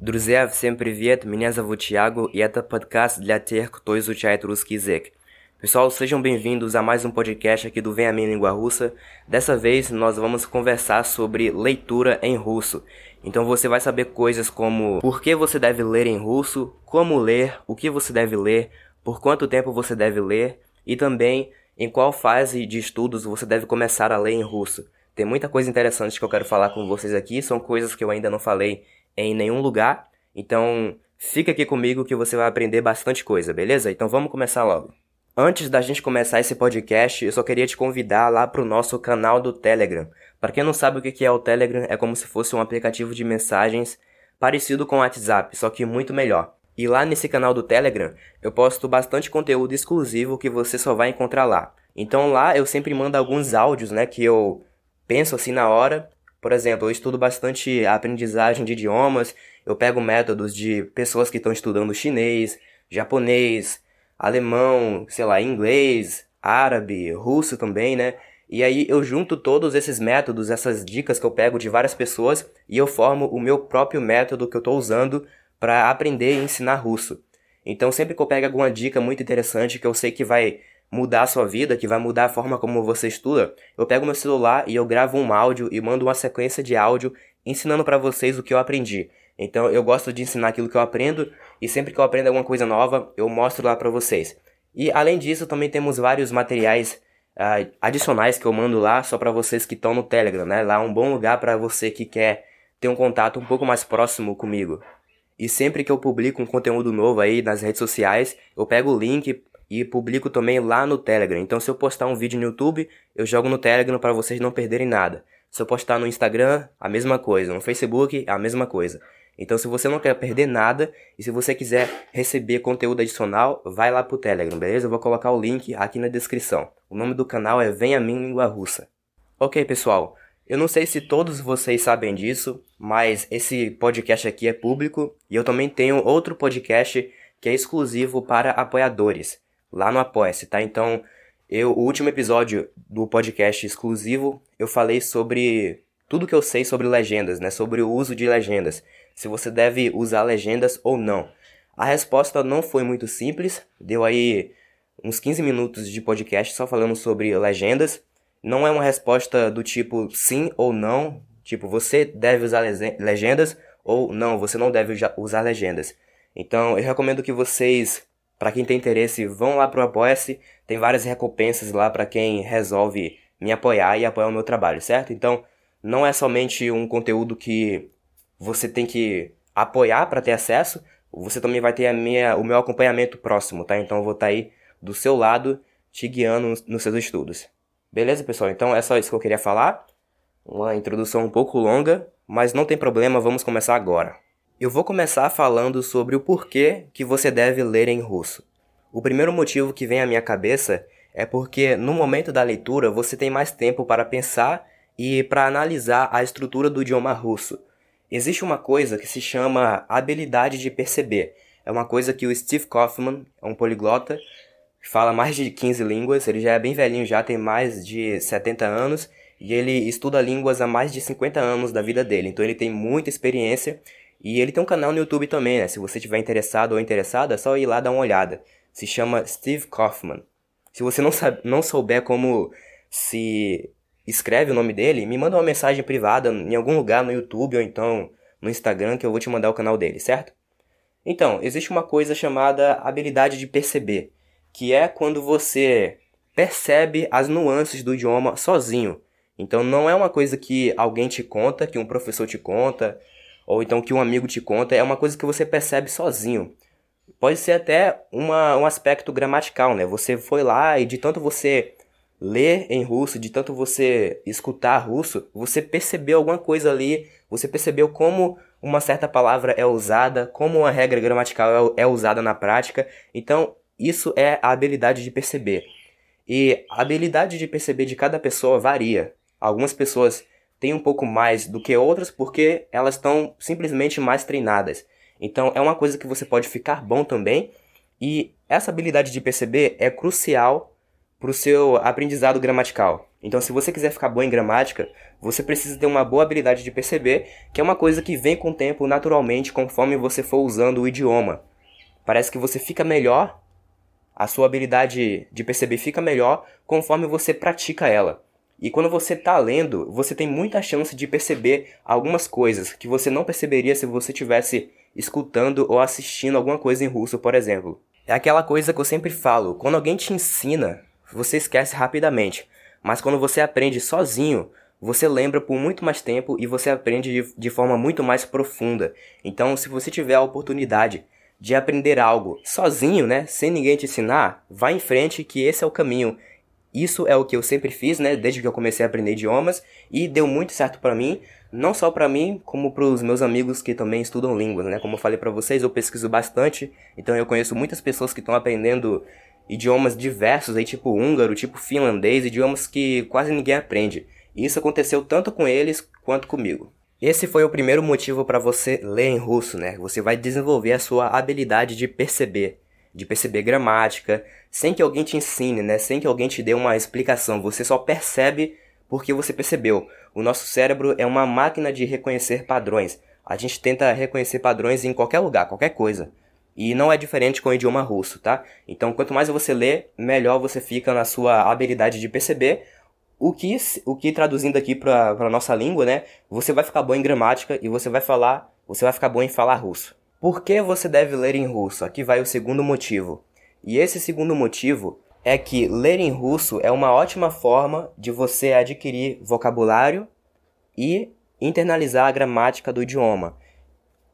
Друзья, всем привет! Меня зовут Thiago e это подкаст для тех, кто изучает русский язык. Pessoal, sejam bem-vindos a mais um podcast aqui do Vem a Mim Língua Russa. Dessa vez nós vamos conversar sobre leitura em russo. Então você vai saber coisas como por que você deve ler em russo, como ler, o que você deve ler, por quanto tempo você deve ler e também em qual fase de estudos você deve começar a ler em russo. Tem muita coisa interessante que eu quero falar com vocês aqui, são coisas que eu ainda não falei em nenhum lugar. Então, fica aqui comigo que você vai aprender bastante coisa, beleza? Então vamos começar logo. Antes da gente começar esse podcast, eu só queria te convidar lá pro nosso canal do Telegram. Para quem não sabe o que é o Telegram, é como se fosse um aplicativo de mensagens parecido com o WhatsApp, só que muito melhor. E lá nesse canal do Telegram, eu posto bastante conteúdo exclusivo que você só vai encontrar lá. Então lá eu sempre mando alguns áudios, né, que eu penso assim na hora por exemplo, eu estudo bastante a aprendizagem de idiomas, eu pego métodos de pessoas que estão estudando chinês, japonês, alemão, sei lá, inglês, árabe, russo também, né? E aí eu junto todos esses métodos, essas dicas que eu pego de várias pessoas e eu formo o meu próprio método que eu estou usando para aprender e ensinar russo. Então sempre que eu pego alguma dica muito interessante que eu sei que vai mudar a sua vida, que vai mudar a forma como você estuda, eu pego meu celular e eu gravo um áudio e mando uma sequência de áudio ensinando para vocês o que eu aprendi. Então eu gosto de ensinar aquilo que eu aprendo e sempre que eu aprendo alguma coisa nova, eu mostro lá para vocês. E além disso, também temos vários materiais uh, adicionais que eu mando lá só para vocês que estão no Telegram, né? Lá é um bom lugar para você que quer ter um contato um pouco mais próximo comigo. E sempre que eu publico um conteúdo novo aí nas redes sociais, eu pego o link e publico também lá no Telegram. Então, se eu postar um vídeo no YouTube, eu jogo no Telegram para vocês não perderem nada. Se eu postar no Instagram, a mesma coisa. No Facebook, a mesma coisa. Então, se você não quer perder nada e se você quiser receber conteúdo adicional, vai lá pro Telegram, beleza? Eu vou colocar o link aqui na descrição. O nome do canal é Venha Mim Língua Russa. Ok, pessoal. Eu não sei se todos vocês sabem disso, mas esse podcast aqui é público e eu também tenho outro podcast que é exclusivo para apoiadores lá no Apoia-se, tá? Então, eu, o último episódio do podcast exclusivo, eu falei sobre tudo que eu sei sobre legendas, né? Sobre o uso de legendas. Se você deve usar legendas ou não. A resposta não foi muito simples, deu aí uns 15 minutos de podcast só falando sobre legendas. Não é uma resposta do tipo sim ou não, tipo você deve usar legendas ou não, você não deve usar legendas. Então eu recomendo que vocês para quem tem interesse, vão lá pro Apoia-se. Tem várias recompensas lá para quem resolve me apoiar e apoiar o meu trabalho, certo? Então, não é somente um conteúdo que você tem que apoiar para ter acesso, você também vai ter minha, o meu acompanhamento próximo, tá? Então eu vou estar tá aí do seu lado, te guiando nos seus estudos. Beleza, pessoal? Então é só isso que eu queria falar. Uma introdução um pouco longa, mas não tem problema, vamos começar agora. Eu vou começar falando sobre o porquê que você deve ler em russo. O primeiro motivo que vem à minha cabeça é porque no momento da leitura você tem mais tempo para pensar e para analisar a estrutura do idioma russo. Existe uma coisa que se chama habilidade de perceber. É uma coisa que o Steve Kaufman, é um poliglota, fala mais de 15 línguas, ele já é bem velhinho, já tem mais de 70 anos e ele estuda línguas há mais de 50 anos da vida dele. Então ele tem muita experiência e ele tem um canal no YouTube também, né? Se você tiver interessado ou interessada, é só ir lá dar uma olhada. Se chama Steve Kaufman. Se você não, sabe, não souber como se escreve o nome dele, me manda uma mensagem privada em algum lugar no YouTube ou então no Instagram que eu vou te mandar o canal dele, certo? Então, existe uma coisa chamada habilidade de perceber, que é quando você percebe as nuances do idioma sozinho. Então não é uma coisa que alguém te conta, que um professor te conta, ou então que um amigo te conta, é uma coisa que você percebe sozinho. Pode ser até uma, um aspecto gramatical, né? Você foi lá e de tanto você ler em russo, de tanto você escutar russo, você percebeu alguma coisa ali, você percebeu como uma certa palavra é usada, como uma regra gramatical é, é usada na prática. Então, isso é a habilidade de perceber. E a habilidade de perceber de cada pessoa varia. Algumas pessoas têm um pouco mais do que outras porque elas estão simplesmente mais treinadas. Então é uma coisa que você pode ficar bom também. E essa habilidade de perceber é crucial para o seu aprendizado gramatical. Então, se você quiser ficar bom em gramática, você precisa ter uma boa habilidade de perceber, que é uma coisa que vem com o tempo naturalmente conforme você for usando o idioma. Parece que você fica melhor, a sua habilidade de perceber fica melhor conforme você pratica ela. E quando você está lendo, você tem muita chance de perceber algumas coisas que você não perceberia se você tivesse escutando ou assistindo alguma coisa em russo, por exemplo. É aquela coisa que eu sempre falo: quando alguém te ensina, você esquece rapidamente. Mas quando você aprende sozinho, você lembra por muito mais tempo e você aprende de, de forma muito mais profunda. Então, se você tiver a oportunidade de aprender algo sozinho, né, sem ninguém te ensinar, vá em frente que esse é o caminho isso é o que eu sempre fiz, né, desde que eu comecei a aprender idiomas e deu muito certo para mim, não só para mim, como para os meus amigos que também estudam línguas, né? Como eu falei para vocês, eu pesquiso bastante, então eu conheço muitas pessoas que estão aprendendo idiomas diversos aí, tipo húngaro, tipo finlandês, idiomas que quase ninguém aprende. E isso aconteceu tanto com eles quanto comigo. Esse foi o primeiro motivo para você ler em russo, né? Você vai desenvolver a sua habilidade de perceber de perceber gramática, sem que alguém te ensine, né? Sem que alguém te dê uma explicação. Você só percebe porque você percebeu. O nosso cérebro é uma máquina de reconhecer padrões. A gente tenta reconhecer padrões em qualquer lugar, qualquer coisa. E não é diferente com o idioma russo, tá? Então, quanto mais você lê, melhor você fica na sua habilidade de perceber. O que, o que traduzindo aqui para a nossa língua, né? Você vai ficar bom em gramática e você vai falar, você vai ficar bom em falar russo. Por que você deve ler em russo? Aqui vai o segundo motivo. E esse segundo motivo é que ler em russo é uma ótima forma de você adquirir vocabulário e internalizar a gramática do idioma.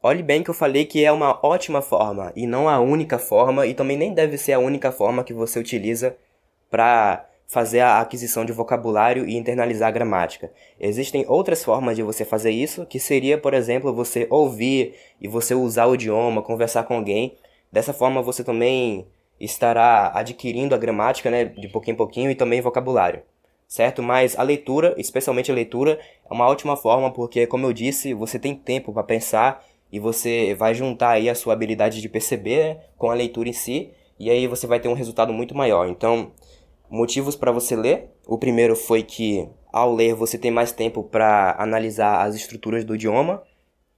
Olhe bem que eu falei que é uma ótima forma e não a única forma, e também nem deve ser a única forma que você utiliza para fazer a aquisição de vocabulário e internalizar a gramática. Existem outras formas de você fazer isso, que seria, por exemplo, você ouvir e você usar o idioma, conversar com alguém. Dessa forma você também estará adquirindo a gramática, né, de pouquinho em pouquinho e também vocabulário. Certo? Mas a leitura, especialmente a leitura, é uma ótima forma porque, como eu disse, você tem tempo para pensar e você vai juntar aí a sua habilidade de perceber né, com a leitura em si, e aí você vai ter um resultado muito maior. Então, motivos para você ler. O primeiro foi que ao ler você tem mais tempo para analisar as estruturas do idioma,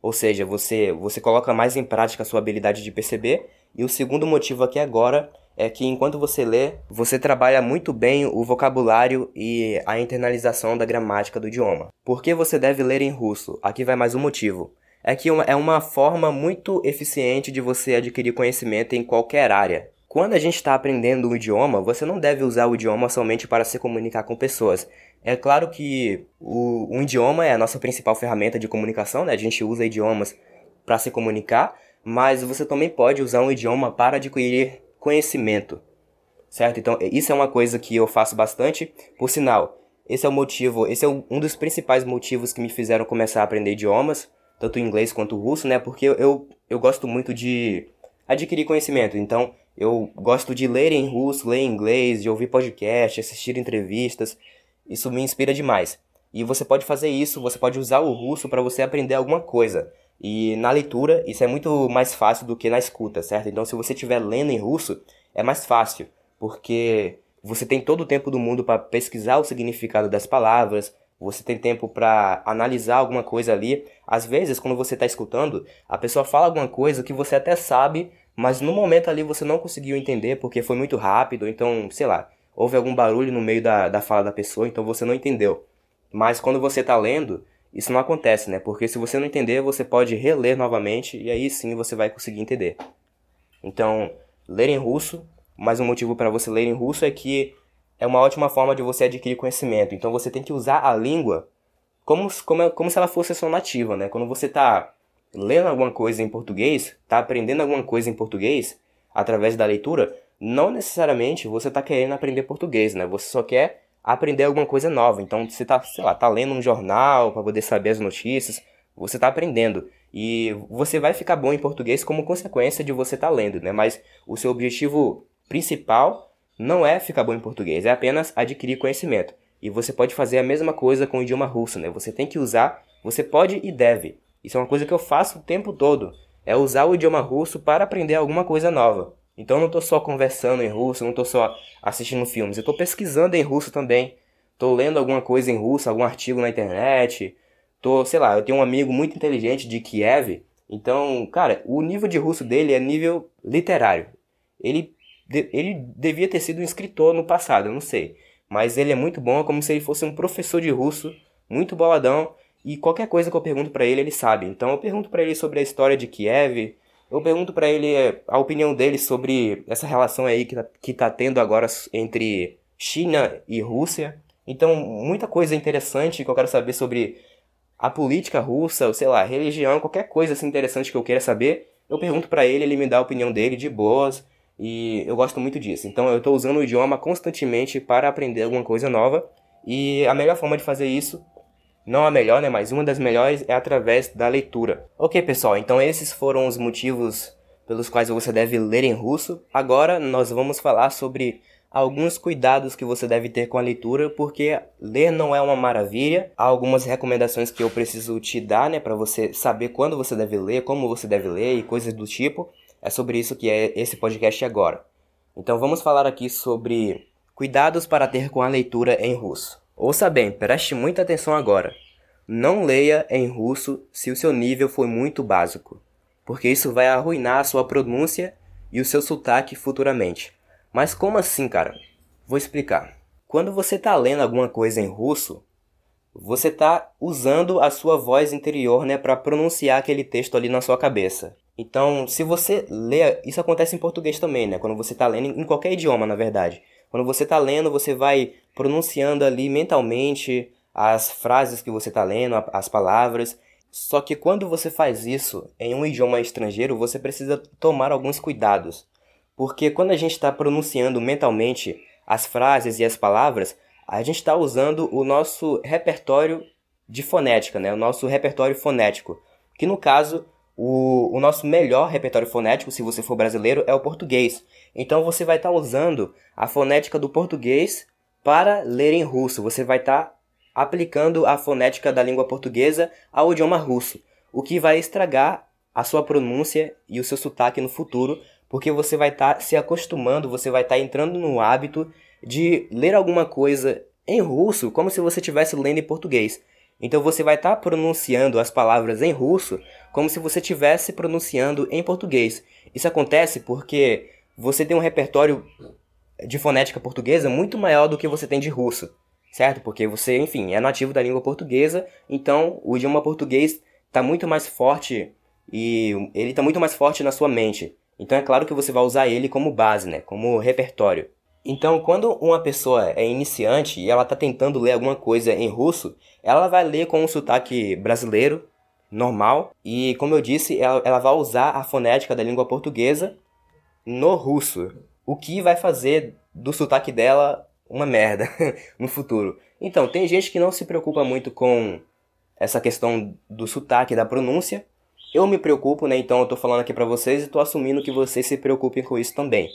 ou seja, você você coloca mais em prática a sua habilidade de perceber. E o segundo motivo aqui agora é que enquanto você lê, você trabalha muito bem o vocabulário e a internalização da gramática do idioma. Por que você deve ler em russo? Aqui vai mais um motivo. É que é uma forma muito eficiente de você adquirir conhecimento em qualquer área. Quando a gente está aprendendo um idioma, você não deve usar o idioma somente para se comunicar com pessoas. É claro que o, um idioma é a nossa principal ferramenta de comunicação, né? A gente usa idiomas para se comunicar, mas você também pode usar um idioma para adquirir conhecimento, certo? Então, isso é uma coisa que eu faço bastante. Por sinal, esse é o motivo, esse é um dos principais motivos que me fizeram começar a aprender idiomas, tanto inglês quanto russo, né? Porque eu, eu gosto muito de adquirir conhecimento. Então, eu gosto de ler em russo, ler em inglês, de ouvir podcast, assistir entrevistas. Isso me inspira demais. E você pode fazer isso, você pode usar o russo para você aprender alguma coisa. E na leitura, isso é muito mais fácil do que na escuta, certo? Então, se você estiver lendo em russo, é mais fácil, porque você tem todo o tempo do mundo para pesquisar o significado das palavras, você tem tempo para analisar alguma coisa ali. Às vezes, quando você está escutando, a pessoa fala alguma coisa que você até sabe, mas no momento ali você não conseguiu entender porque foi muito rápido, então, sei lá, houve algum barulho no meio da, da fala da pessoa, então você não entendeu. Mas quando você está lendo, isso não acontece, né? Porque se você não entender, você pode reler novamente e aí sim você vai conseguir entender. Então, ler em russo, mais um motivo para você ler em russo é que é uma ótima forma de você adquirir conhecimento. Então você tem que usar a língua como, como, como se ela fosse sua nativa, né? Quando você está lendo alguma coisa em português, está aprendendo alguma coisa em português através da leitura, não necessariamente você está querendo aprender português, né? Você só quer aprender alguma coisa nova. Então você está, sei lá, tá lendo um jornal para poder saber as notícias, você está aprendendo. E você vai ficar bom em português como consequência de você estar tá lendo, né? Mas o seu objetivo principal não é ficar bom em português, é apenas adquirir conhecimento. E você pode fazer a mesma coisa com o idioma russo, né? Você tem que usar, você pode e deve isso é uma coisa que eu faço o tempo todo. É usar o idioma russo para aprender alguma coisa nova. Então eu não estou só conversando em russo, não estou só assistindo filmes, eu estou pesquisando em russo também. Estou lendo alguma coisa em russo, algum artigo na internet. Tô, sei lá, eu tenho um amigo muito inteligente de Kiev. Então, cara, o nível de russo dele é nível literário. Ele, ele devia ter sido um escritor no passado, eu não sei. Mas ele é muito bom, é como se ele fosse um professor de russo, muito boladão. E qualquer coisa que eu pergunto para ele, ele sabe. Então eu pergunto para ele sobre a história de Kiev, eu pergunto para ele é, a opinião dele sobre essa relação aí que tá, que tá tendo agora entre China e Rússia. Então, muita coisa interessante que eu quero saber sobre a política russa, ou sei lá, religião, qualquer coisa assim interessante que eu queira saber, eu pergunto para ele, ele me dá a opinião dele de boas, e eu gosto muito disso. Então, eu estou usando o idioma constantemente para aprender alguma coisa nova, e a melhor forma de fazer isso não a melhor, né, mas uma das melhores é através da leitura. Ok, pessoal, então esses foram os motivos pelos quais você deve ler em russo. Agora nós vamos falar sobre alguns cuidados que você deve ter com a leitura, porque ler não é uma maravilha. Há algumas recomendações que eu preciso te dar, né, para você saber quando você deve ler, como você deve ler e coisas do tipo. É sobre isso que é esse podcast agora. Então vamos falar aqui sobre cuidados para ter com a leitura em russo. Ouça bem, preste muita atenção agora. Não leia em russo se o seu nível foi muito básico, porque isso vai arruinar a sua pronúncia e o seu sotaque futuramente. Mas como assim, cara? Vou explicar. Quando você está lendo alguma coisa em russo, você está usando a sua voz interior, né, para pronunciar aquele texto ali na sua cabeça. Então, se você lê, isso acontece em português também, né? Quando você está lendo em qualquer idioma, na verdade. Quando você está lendo, você vai pronunciando ali mentalmente as frases que você está lendo, as palavras. Só que quando você faz isso em um idioma estrangeiro, você precisa tomar alguns cuidados. Porque quando a gente está pronunciando mentalmente as frases e as palavras, a gente está usando o nosso repertório de fonética, né? o nosso repertório fonético. Que no caso o, o nosso melhor repertório fonético, se você for brasileiro, é o português. Então você vai estar tá usando a fonética do português para ler em russo. Você vai estar tá aplicando a fonética da língua portuguesa ao idioma russo, o que vai estragar a sua pronúncia e o seu sotaque no futuro, porque você vai estar tá se acostumando, você vai estar tá entrando no hábito de ler alguma coisa em russo como se você estivesse lendo em português. Então você vai estar tá pronunciando as palavras em russo como se você estivesse pronunciando em português. Isso acontece porque você tem um repertório de fonética portuguesa muito maior do que você tem de russo, certo? Porque você, enfim, é nativo da língua portuguesa, então o idioma português está muito mais forte e ele está muito mais forte na sua mente. Então é claro que você vai usar ele como base, né? Como repertório. Então, quando uma pessoa é iniciante e ela está tentando ler alguma coisa em russo, ela vai ler com um sotaque brasileiro, normal, e como eu disse, ela, ela vai usar a fonética da língua portuguesa no russo, o que vai fazer do sotaque dela uma merda no futuro. Então, tem gente que não se preocupa muito com essa questão do sotaque, da pronúncia. Eu me preocupo, né? Então eu tô falando aqui pra vocês e tô assumindo que vocês se preocupem com isso também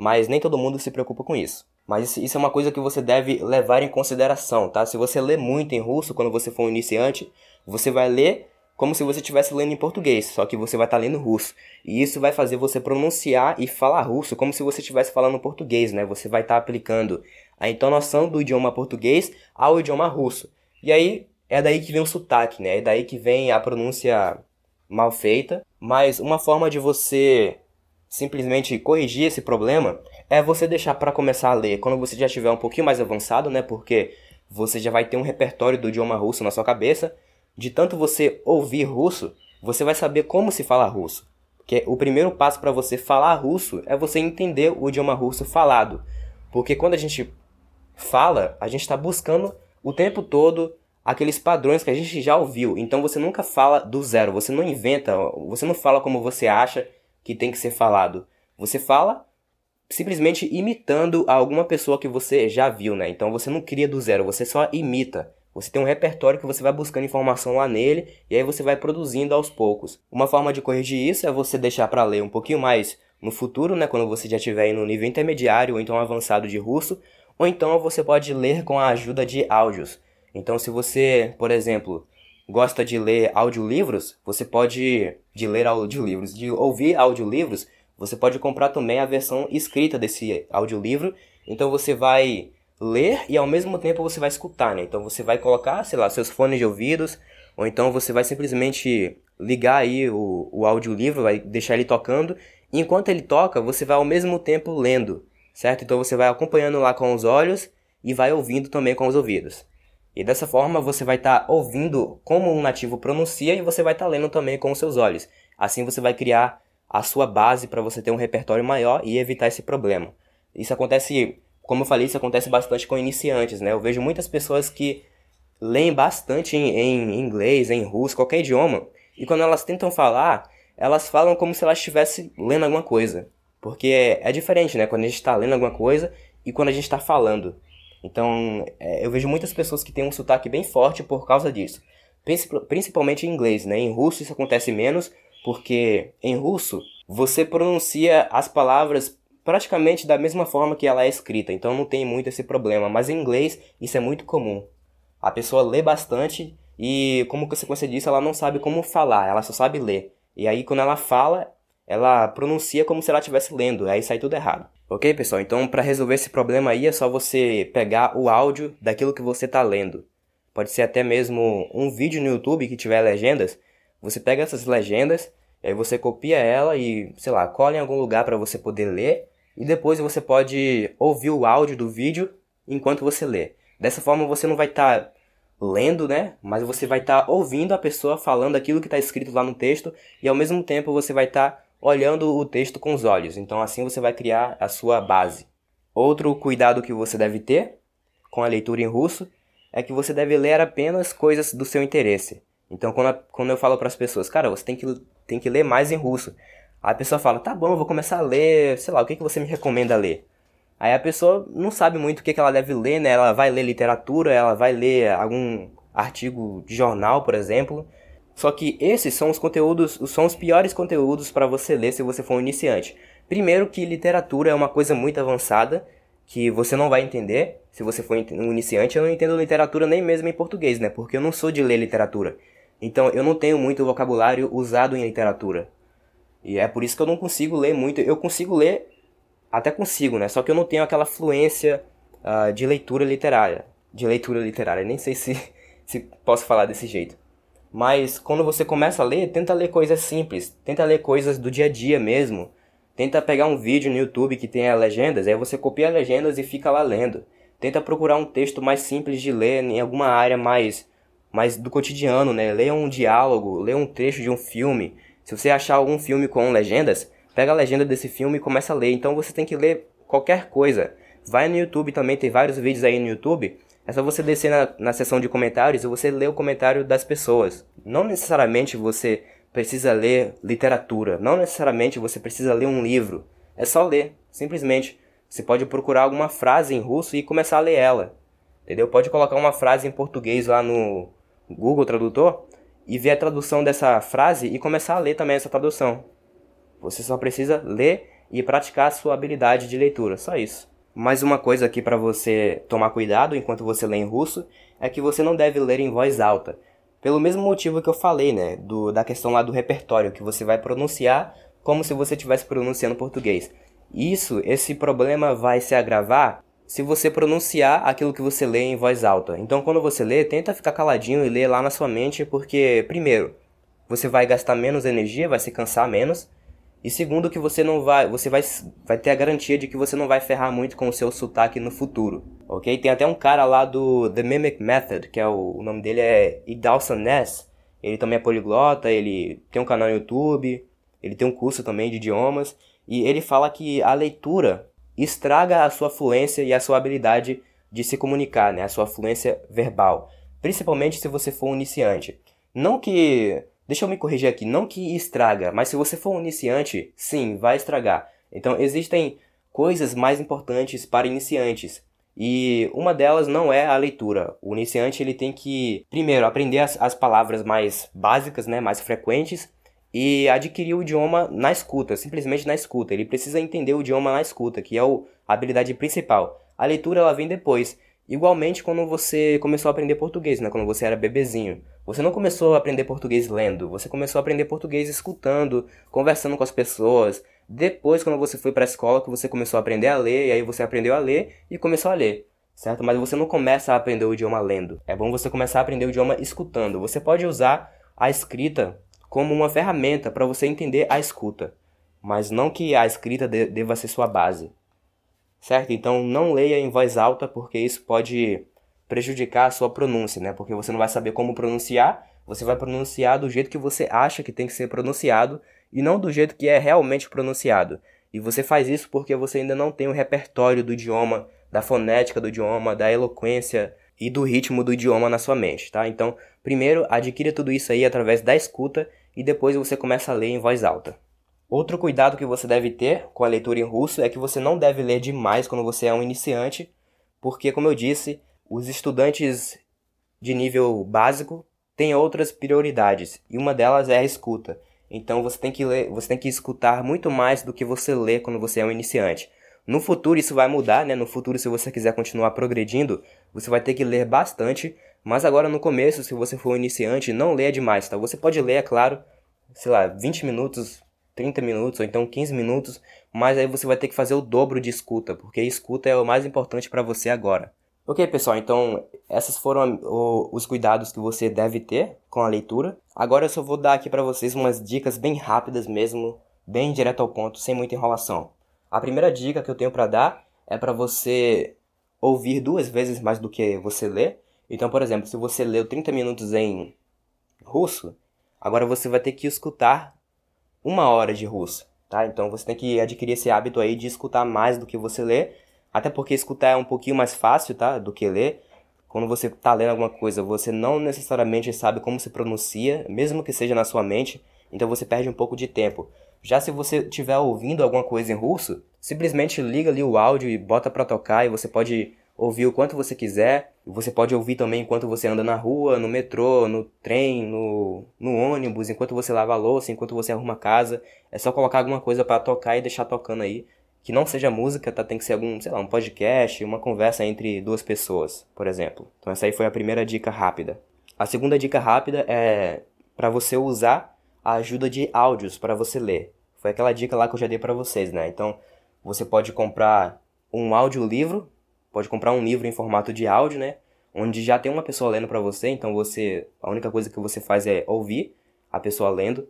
mas nem todo mundo se preocupa com isso. Mas isso é uma coisa que você deve levar em consideração, tá? Se você lê muito em russo quando você for um iniciante, você vai ler como se você estivesse lendo em português, só que você vai estar tá lendo russo. E isso vai fazer você pronunciar e falar russo como se você estivesse falando português, né? Você vai estar tá aplicando a entonação do idioma português ao idioma russo. E aí é daí que vem o sotaque, né? É daí que vem a pronúncia mal feita. Mas uma forma de você simplesmente corrigir esse problema é você deixar para começar a ler quando você já estiver um pouquinho mais avançado, né? Porque você já vai ter um repertório do idioma russo na sua cabeça. De tanto você ouvir russo, você vai saber como se fala russo. Porque o primeiro passo para você falar russo é você entender o idioma russo falado. Porque quando a gente fala, a gente está buscando o tempo todo aqueles padrões que a gente já ouviu. Então você nunca fala do zero, você não inventa, você não fala como você acha que tem que ser falado. Você fala simplesmente imitando alguma pessoa que você já viu, né? Então você não cria do zero, você só imita. Você tem um repertório que você vai buscando informação lá nele e aí você vai produzindo aos poucos. Uma forma de corrigir isso é você deixar para ler um pouquinho mais no futuro, né, quando você já estiver no nível intermediário ou então avançado de russo, ou então você pode ler com a ajuda de áudios. Então se você, por exemplo, gosta de ler audiolivros, você pode de ler audiolivros, de ouvir audiolivros, você pode comprar também a versão escrita desse audiolivro. Então você vai ler e ao mesmo tempo você vai escutar, né? Então você vai colocar, sei lá, seus fones de ouvidos, ou então você vai simplesmente ligar aí o, o audiolivro, vai deixar ele tocando, e enquanto ele toca, você vai ao mesmo tempo lendo, certo? Então você vai acompanhando lá com os olhos e vai ouvindo também com os ouvidos. E dessa forma você vai estar tá ouvindo como um nativo pronuncia e você vai estar tá lendo também com os seus olhos. Assim você vai criar a sua base para você ter um repertório maior e evitar esse problema. Isso acontece, como eu falei, isso acontece bastante com iniciantes, né? Eu vejo muitas pessoas que leem bastante em, em inglês, em russo, qualquer idioma, e quando elas tentam falar, elas falam como se elas estivessem lendo alguma coisa. Porque é, é diferente, né? Quando a gente está lendo alguma coisa e quando a gente está falando. Então, é, eu vejo muitas pessoas que têm um sotaque bem forte por causa disso. Principalmente em inglês, né? Em russo isso acontece menos, porque em russo você pronuncia as palavras praticamente da mesma forma que ela é escrita, então não tem muito esse problema. Mas em inglês isso é muito comum. A pessoa lê bastante e, como consequência disso, ela não sabe como falar, ela só sabe ler. E aí, quando ela fala, ela pronuncia como se ela estivesse lendo, aí sai tudo errado. Ok, pessoal? Então, para resolver esse problema aí, é só você pegar o áudio daquilo que você está lendo. Pode ser até mesmo um vídeo no YouTube que tiver legendas. Você pega essas legendas, aí você copia ela e, sei lá, cola em algum lugar para você poder ler. E depois você pode ouvir o áudio do vídeo enquanto você lê. Dessa forma você não vai estar tá lendo, né? Mas você vai estar tá ouvindo a pessoa falando aquilo que está escrito lá no texto e ao mesmo tempo você vai estar tá olhando o texto com os olhos. Então assim você vai criar a sua base. Outro cuidado que você deve ter com a leitura em russo é que você deve ler apenas coisas do seu interesse. Então, quando, a, quando eu falo para as pessoas, cara, você tem que, tem que ler mais em russo. A pessoa fala, tá bom, vou começar a ler, sei lá, o que, que você me recomenda ler? Aí a pessoa não sabe muito o que, que ela deve ler, né? Ela vai ler literatura, ela vai ler algum artigo de jornal, por exemplo. Só que esses são os conteúdos, são os piores conteúdos para você ler se você for um iniciante. Primeiro que literatura é uma coisa muito avançada que você não vai entender se você for um iniciante. Eu não entendo literatura nem mesmo em português, né? Porque eu não sou de ler literatura. Então eu não tenho muito vocabulário usado em literatura. E é por isso que eu não consigo ler muito. Eu consigo ler, até consigo, né? Só que eu não tenho aquela fluência uh, de leitura literária. De leitura literária, nem sei se, se posso falar desse jeito. Mas quando você começa a ler, tenta ler coisas simples. Tenta ler coisas do dia a dia mesmo. Tenta pegar um vídeo no YouTube que tenha legendas, aí você copia as legendas e fica lá lendo. Tenta procurar um texto mais simples de ler em alguma área mais, mais do cotidiano, né? Leia um diálogo, leia um trecho de um filme. Se você achar algum filme com legendas, pega a legenda desse filme e começa a ler. Então você tem que ler qualquer coisa. Vai no YouTube também, tem vários vídeos aí no YouTube. É só você descer na, na seção de comentários e você ler o comentário das pessoas. Não necessariamente você precisa ler literatura, não necessariamente você precisa ler um livro. É só ler, simplesmente. Você pode procurar alguma frase em russo e começar a ler ela. Entendeu? Pode colocar uma frase em português lá no Google Tradutor e ver a tradução dessa frase e começar a ler também essa tradução. Você só precisa ler e praticar a sua habilidade de leitura, só isso. Mais uma coisa aqui para você tomar cuidado enquanto você lê em russo é que você não deve ler em voz alta. Pelo mesmo motivo que eu falei, né? Do, da questão lá do repertório, que você vai pronunciar como se você estivesse pronunciando português. Isso, esse problema vai se agravar se você pronunciar aquilo que você lê em voz alta. Então, quando você lê, tenta ficar caladinho e ler lá na sua mente, porque, primeiro, você vai gastar menos energia, vai se cansar menos. E segundo que você não vai, você vai, vai ter a garantia de que você não vai ferrar muito com o seu sotaque no futuro, ok? Tem até um cara lá do The Mimic Method, que é o, o nome dele é Idalson Ness. Ele também é poliglota, ele tem um canal no YouTube, ele tem um curso também de idiomas e ele fala que a leitura estraga a sua fluência e a sua habilidade de se comunicar, né? A sua fluência verbal, principalmente se você for um iniciante. Não que Deixa eu me corrigir aqui, não que estraga, mas se você for um iniciante, sim, vai estragar. Então existem coisas mais importantes para iniciantes. E uma delas não é a leitura. O iniciante ele tem que, primeiro, aprender as, as palavras mais básicas, né, mais frequentes, e adquirir o idioma na escuta, simplesmente na escuta. Ele precisa entender o idioma na escuta, que é o, a habilidade principal. A leitura ela vem depois. Igualmente quando você começou a aprender português, né? quando você era bebezinho. Você não começou a aprender português lendo, você começou a aprender português escutando, conversando com as pessoas, depois quando você foi para a escola que você começou a aprender a ler e aí você aprendeu a ler e começou a ler, certo? Mas você não começa a aprender o idioma lendo. É bom você começar a aprender o idioma escutando. Você pode usar a escrita como uma ferramenta para você entender a escuta, mas não que a escrita deva ser sua base. Certo? Então não leia em voz alta porque isso pode prejudicar a sua pronúncia, né? Porque você não vai saber como pronunciar, você vai pronunciar do jeito que você acha que tem que ser pronunciado e não do jeito que é realmente pronunciado. E você faz isso porque você ainda não tem o repertório do idioma, da fonética do idioma, da eloquência e do ritmo do idioma na sua mente, tá? Então, primeiro adquira tudo isso aí através da escuta e depois você começa a ler em voz alta. Outro cuidado que você deve ter com a leitura em russo é que você não deve ler demais quando você é um iniciante, porque, como eu disse, os estudantes de nível básico têm outras prioridades e uma delas é a escuta. Então você tem que ler, você tem que escutar muito mais do que você lê quando você é um iniciante. No futuro isso vai mudar, né? No futuro, se você quiser continuar progredindo, você vai ter que ler bastante. Mas agora no começo, se você for um iniciante, não leia demais, tá? Você pode ler, é claro, sei lá, 20 minutos, 30 minutos ou então 15 minutos, mas aí você vai ter que fazer o dobro de escuta, porque escuta é o mais importante para você agora. Ok, pessoal, então esses foram os cuidados que você deve ter com a leitura. Agora eu só vou dar aqui para vocês umas dicas bem rápidas mesmo, bem direto ao ponto, sem muita enrolação. A primeira dica que eu tenho para dar é para você ouvir duas vezes mais do que você lê. Então, por exemplo, se você leu 30 minutos em russo, agora você vai ter que escutar uma hora de russo, tá? Então você tem que adquirir esse hábito aí de escutar mais do que você lê até porque escutar é um pouquinho mais fácil, tá? Do que ler. Quando você está lendo alguma coisa, você não necessariamente sabe como se pronuncia, mesmo que seja na sua mente, então você perde um pouco de tempo. Já se você estiver ouvindo alguma coisa em russo, simplesmente liga ali o áudio e bota para tocar e você pode ouvir o quanto você quiser. Você pode ouvir também enquanto você anda na rua, no metrô, no trem, no, no ônibus, enquanto você lava a louça, enquanto você arruma a casa. É só colocar alguma coisa para tocar e deixar tocando aí que não seja música, tá? Tem que ser algum, sei lá, um podcast, uma conversa entre duas pessoas, por exemplo. Então essa aí foi a primeira dica rápida. A segunda dica rápida é para você usar a ajuda de áudios para você ler. Foi aquela dica lá que eu já dei para vocês, né? Então, você pode comprar um audiolivro, pode comprar um livro em formato de áudio, né? Onde já tem uma pessoa lendo para você, então você a única coisa que você faz é ouvir a pessoa lendo.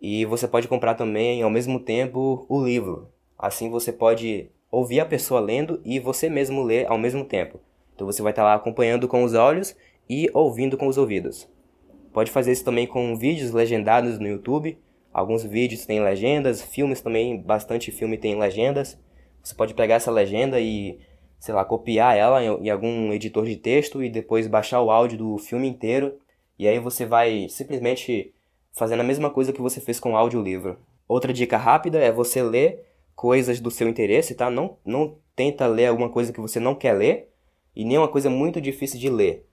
E você pode comprar também ao mesmo tempo o livro. Assim você pode ouvir a pessoa lendo e você mesmo ler ao mesmo tempo. Então você vai estar lá acompanhando com os olhos e ouvindo com os ouvidos. Pode fazer isso também com vídeos legendados no YouTube. Alguns vídeos têm legendas, filmes também, bastante filme tem legendas. Você pode pegar essa legenda e, sei lá, copiar ela em algum editor de texto e depois baixar o áudio do filme inteiro. E aí você vai simplesmente fazendo a mesma coisa que você fez com o audiolivro. Outra dica rápida é você ler coisas do seu interesse, tá? Não, não tenta ler alguma coisa que você não quer ler e nem uma coisa muito difícil de ler.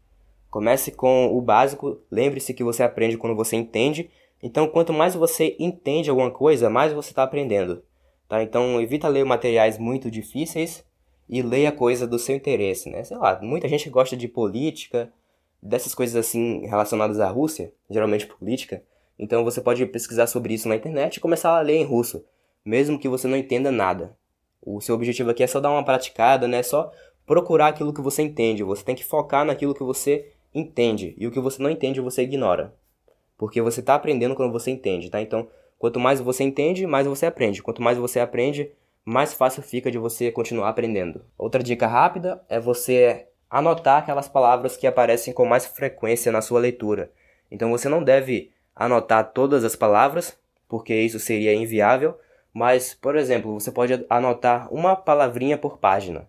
Comece com o básico, lembre-se que você aprende quando você entende. Então, quanto mais você entende alguma coisa, mais você está aprendendo. Tá? Então, evita ler materiais muito difíceis e leia coisa do seu interesse, né? Sei lá, muita gente gosta de política, dessas coisas assim relacionadas à Rússia, geralmente política. Então, você pode pesquisar sobre isso na internet e começar a ler em russo mesmo que você não entenda nada. O seu objetivo aqui é só dar uma praticada, né? Só procurar aquilo que você entende. Você tem que focar naquilo que você entende e o que você não entende você ignora. Porque você está aprendendo quando você entende, tá? Então, quanto mais você entende, mais você aprende. Quanto mais você aprende, mais fácil fica de você continuar aprendendo. Outra dica rápida é você anotar aquelas palavras que aparecem com mais frequência na sua leitura. Então você não deve anotar todas as palavras, porque isso seria inviável, mas, por exemplo, você pode anotar uma palavrinha por página.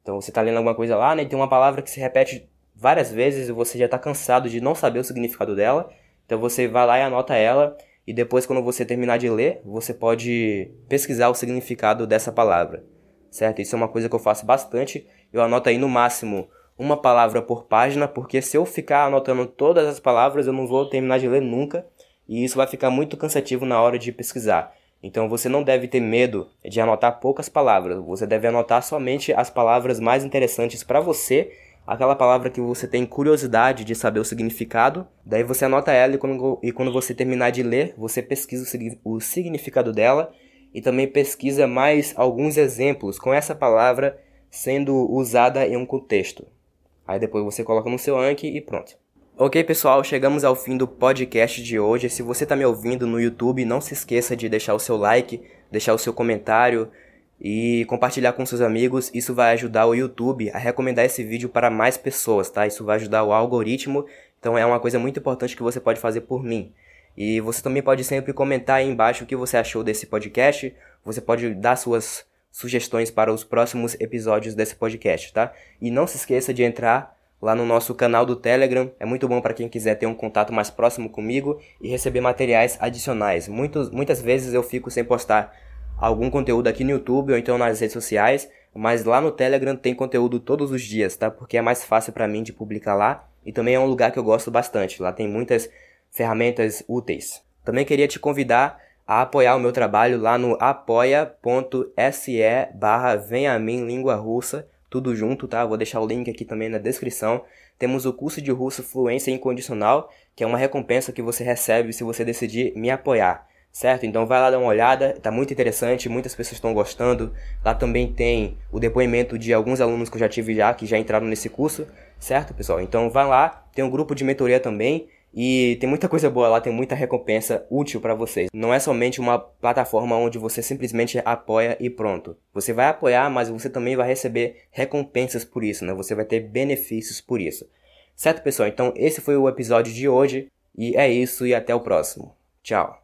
Então você está lendo alguma coisa lá, né, e tem uma palavra que se repete várias vezes e você já está cansado de não saber o significado dela. Então você vai lá e anota ela e depois quando você terminar de ler, você pode pesquisar o significado dessa palavra. Certo? Isso é uma coisa que eu faço bastante. Eu anoto aí no máximo uma palavra por página, porque se eu ficar anotando todas as palavras, eu não vou terminar de ler nunca, e isso vai ficar muito cansativo na hora de pesquisar. Então você não deve ter medo de anotar poucas palavras, você deve anotar somente as palavras mais interessantes para você, aquela palavra que você tem curiosidade de saber o significado. Daí você anota ela e quando, e quando você terminar de ler, você pesquisa o, o significado dela e também pesquisa mais alguns exemplos com essa palavra sendo usada em um contexto. Aí depois você coloca no seu Anki e pronto. Ok, pessoal, chegamos ao fim do podcast de hoje. Se você está me ouvindo no YouTube, não se esqueça de deixar o seu like, deixar o seu comentário e compartilhar com seus amigos. Isso vai ajudar o YouTube a recomendar esse vídeo para mais pessoas, tá? Isso vai ajudar o algoritmo. Então é uma coisa muito importante que você pode fazer por mim. E você também pode sempre comentar aí embaixo o que você achou desse podcast. Você pode dar suas sugestões para os próximos episódios desse podcast, tá? E não se esqueça de entrar lá no nosso canal do Telegram. É muito bom para quem quiser ter um contato mais próximo comigo e receber materiais adicionais. Muitos, muitas vezes eu fico sem postar algum conteúdo aqui no YouTube ou então nas redes sociais, mas lá no Telegram tem conteúdo todos os dias, tá? Porque é mais fácil para mim de publicar lá e também é um lugar que eu gosto bastante. Lá tem muitas ferramentas úteis. Também queria te convidar a apoiar o meu trabalho lá no apoia.se barra Língua Russa, tudo junto, tá? Vou deixar o link aqui também na descrição. Temos o curso de russo Fluência Incondicional, que é uma recompensa que você recebe se você decidir me apoiar, certo? Então vai lá dar uma olhada, tá muito interessante, muitas pessoas estão gostando. Lá também tem o depoimento de alguns alunos que eu já tive já, que já entraram nesse curso, certo, pessoal? Então vai lá, tem um grupo de mentoria também, e tem muita coisa boa lá, tem muita recompensa útil para vocês. Não é somente uma plataforma onde você simplesmente apoia e pronto. Você vai apoiar, mas você também vai receber recompensas por isso, né? Você vai ter benefícios por isso. Certo, pessoal? Então, esse foi o episódio de hoje e é isso e até o próximo. Tchau.